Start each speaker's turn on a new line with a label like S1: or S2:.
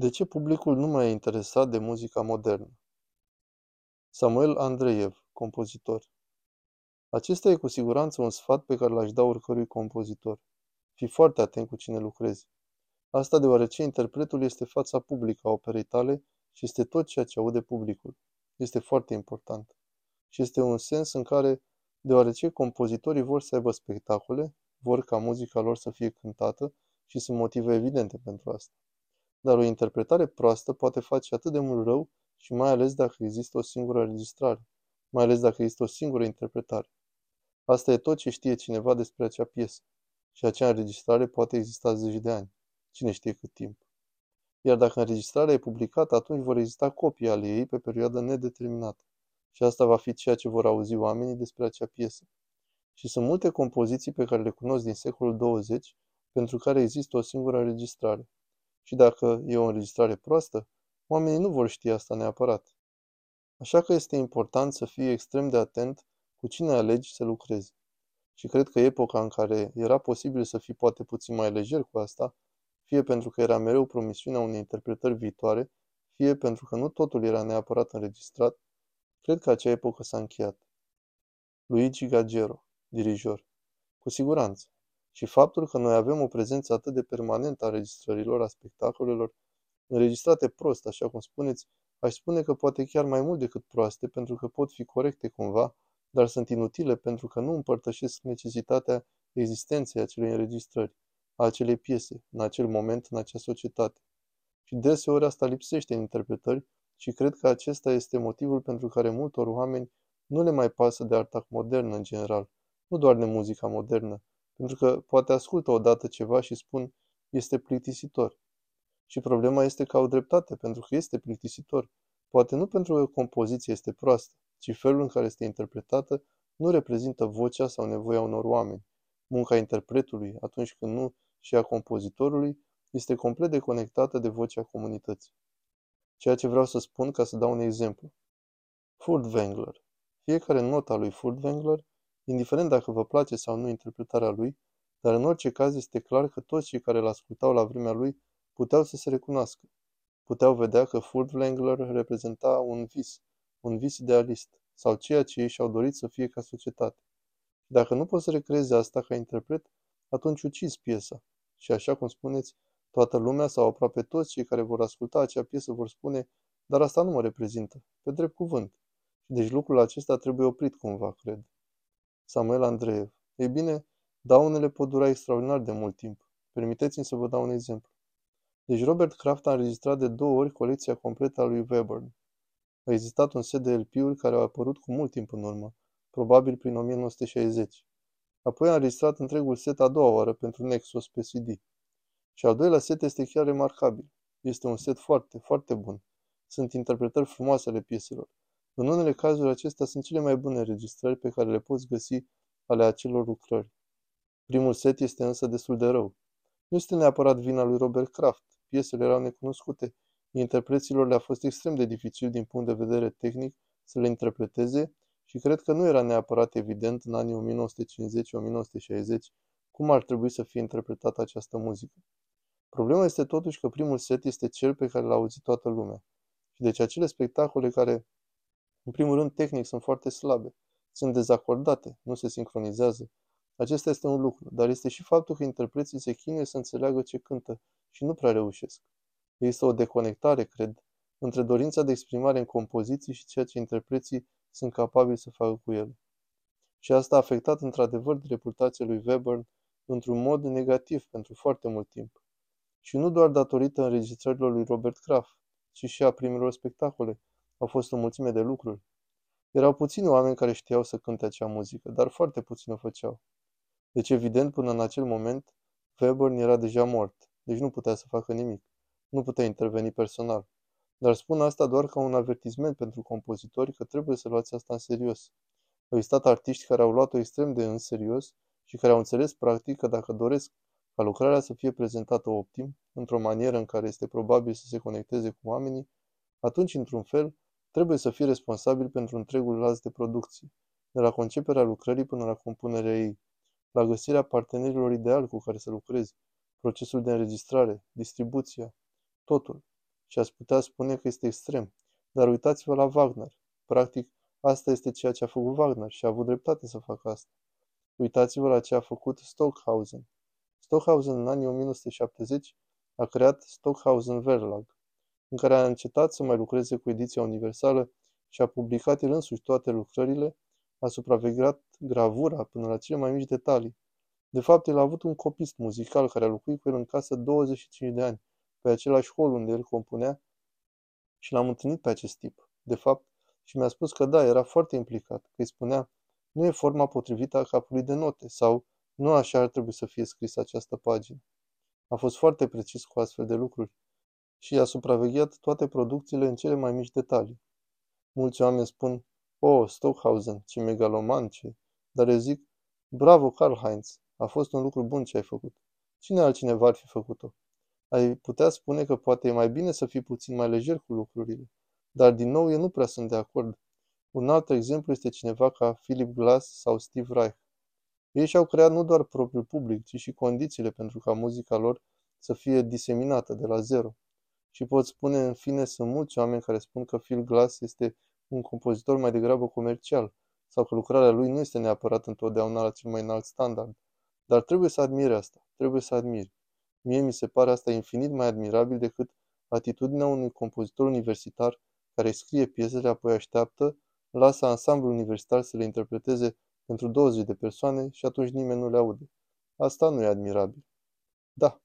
S1: De ce publicul nu mai e interesat de muzica modernă? Samuel Andreev, compozitor Acesta e cu siguranță un sfat pe care l-aș da oricărui compozitor. Fii foarte atent cu cine lucrezi. Asta deoarece interpretul este fața publică a operei tale și este tot ceea ce aude publicul. Este foarte important. Și este un sens în care, deoarece compozitorii vor să aibă spectacole, vor ca muzica lor să fie cântată și sunt motive evidente pentru asta. Dar o interpretare proastă poate face atât de mult rău și mai ales dacă există o singură înregistrare, mai ales dacă există o singură interpretare. Asta e tot ce știe cineva despre acea piesă. Și acea înregistrare poate exista zeci de ani. Cine știe cât timp. Iar dacă înregistrarea e publicată, atunci vor exista copii ale ei pe perioadă nedeterminată. Și asta va fi ceea ce vor auzi oamenii despre acea piesă. Și sunt multe compoziții pe care le cunosc din secolul 20 pentru care există o singură înregistrare. Și dacă e o înregistrare proastă, oamenii nu vor ști asta neapărat. Așa că este important să fii extrem de atent cu cine alegi să lucrezi. Și cred că epoca în care era posibil să fii poate puțin mai lejer cu asta, fie pentru că era mereu promisiunea unei interpretări viitoare, fie pentru că nu totul era neapărat înregistrat, cred că acea epocă s-a încheiat. Luigi Gaggero, dirijor. Cu siguranță. Și faptul că noi avem o prezență atât de permanentă a înregistrărilor, a spectacolelor, înregistrate prost, așa cum spuneți, aș spune că poate chiar mai mult decât proaste, pentru că pot fi corecte cumva, dar sunt inutile pentru că nu împărtășesc necesitatea existenței acelei înregistrări, a acelei piese, în acel moment, în acea societate. Și deseori asta lipsește în interpretări și cred că acesta este motivul pentru care multor oameni nu le mai pasă de arta modernă în general, nu doar de muzica modernă, pentru că poate ascultă odată ceva și spun, este plictisitor. Și problema este că au dreptate, pentru că este plictisitor. Poate nu pentru că compoziția este proastă, ci felul în care este interpretată nu reprezintă vocea sau nevoia unor oameni. Munca interpretului, atunci când nu și a compozitorului, este complet deconectată de vocea comunității. Ceea ce vreau să spun ca să dau un exemplu. Furtwängler. Fiecare notă a lui Furtwängler indiferent dacă vă place sau nu interpretarea lui, dar în orice caz este clar că toți cei care îl ascultau la vremea lui puteau să se recunoască. Puteau vedea că Furtwängler reprezenta un vis, un vis idealist, sau ceea ce ei și-au dorit să fie ca societate. Și dacă nu poți să recreezi asta ca interpret, atunci ucizi piesa. Și așa cum spuneți, toată lumea sau aproape toți cei care vor asculta acea piesă vor spune, dar asta nu mă reprezintă, pe drept cuvânt. Și deci lucrul acesta trebuie oprit cumva, cred. Samuel Andreev. Ei bine, daunele pot dura extraordinar de mult timp. Permiteți-mi să vă dau un exemplu. Deci Robert Kraft a înregistrat de două ori colecția completă a lui Webern. A existat un set de LP-uri care au apărut cu mult timp în urmă, probabil prin 1960. Apoi a înregistrat întregul set a doua oară pentru Nexus pe CD. Și al doilea set este chiar remarcabil. Este un set foarte, foarte bun. Sunt interpretări frumoase ale pieselor. În unele cazuri, acestea sunt cele mai bune înregistrări pe care le poți găsi ale acelor lucrări. Primul set este însă destul de rău. Nu este neapărat vina lui Robert Kraft. Piesele erau necunoscute. Interpreților le-a fost extrem de dificil din punct de vedere tehnic să le interpreteze și cred că nu era neapărat evident în anii 1950-1960 cum ar trebui să fie interpretată această muzică. Problema este totuși că primul set este cel pe care l-a auzit toată lumea. Și deci acele spectacole care în primul rând, tehnic sunt foarte slabe. Sunt dezacordate, nu se sincronizează. Acesta este un lucru, dar este și faptul că interpreții se chinuie să înțeleagă ce cântă și nu prea reușesc. Există o deconectare, cred, între dorința de exprimare în compoziții și ceea ce interpreții sunt capabili să facă cu ele. Și asta a afectat într-adevăr reputația lui Webern într-un mod negativ pentru foarte mult timp. Și nu doar datorită înregistrărilor lui Robert Kraft, ci și a primelor spectacole, au fost o mulțime de lucruri. Erau puțini oameni care știau să cânte acea muzică, dar foarte puțini o făceau. Deci, evident, până în acel moment, Webern era deja mort, deci nu putea să facă nimic. Nu putea interveni personal. Dar spun asta doar ca un avertisment pentru compozitori că trebuie să luați asta în serios. Au existat artiști care au luat-o extrem de în serios și care au înțeles practic că dacă doresc ca lucrarea să fie prezentată optim, într-o manieră în care este probabil să se conecteze cu oamenii, atunci, într-un fel, Trebuie să fii responsabil pentru întregul lanț de producție, de la conceperea lucrării până la compunerea ei, la găsirea partenerilor ideali cu care să lucrezi, procesul de înregistrare, distribuția, totul. Și ați putea spune că este extrem. Dar uitați-vă la Wagner. Practic, asta este ceea ce a făcut Wagner și a avut dreptate să facă asta. Uitați-vă la ce a făcut Stockhausen. Stockhausen în anii 1970 a creat Stockhausen Verlag, în care a încetat să mai lucreze cu ediția universală și a publicat el însuși toate lucrările, a supravegheat gravura până la cele mai mici detalii. De fapt, el a avut un copist muzical care a locuit cu el în casă 25 de ani, pe același hol unde el compunea și l-am întâlnit pe acest tip. De fapt, și mi-a spus că da, era foarte implicat, că îi spunea, nu e forma potrivită a capului de note sau nu așa ar trebui să fie scrisă această pagină. A fost foarte precis cu astfel de lucruri și a supravegheat toate producțiile în cele mai mici detalii. Mulți oameni spun, oh, Stockhausen, ce megaloman, ce... Dar eu zic, bravo, Karl-Heinz, a fost un lucru bun ce ai făcut. Cine altcineva ar fi făcut-o? Ai putea spune că poate e mai bine să fii puțin mai lejer cu lucrurile. Dar din nou eu nu prea sunt de acord. Un alt exemplu este cineva ca Philip Glass sau Steve Reich. Ei și-au creat nu doar propriul public, ci și condițiile pentru ca muzica lor să fie diseminată de la zero. Și pot spune, în fine, sunt mulți oameni care spun că Phil Glass este un compozitor mai degrabă comercial, sau că lucrarea lui nu este neapărat întotdeauna la cel mai înalt standard. Dar trebuie să admiri asta, trebuie să admiri. Mie mi se pare asta infinit mai admirabil decât atitudinea unui compozitor universitar care scrie piesele, apoi așteaptă, lasă ansamblul universitar să le interpreteze pentru 20 de persoane și atunci nimeni nu le aude. Asta nu e admirabil. Da,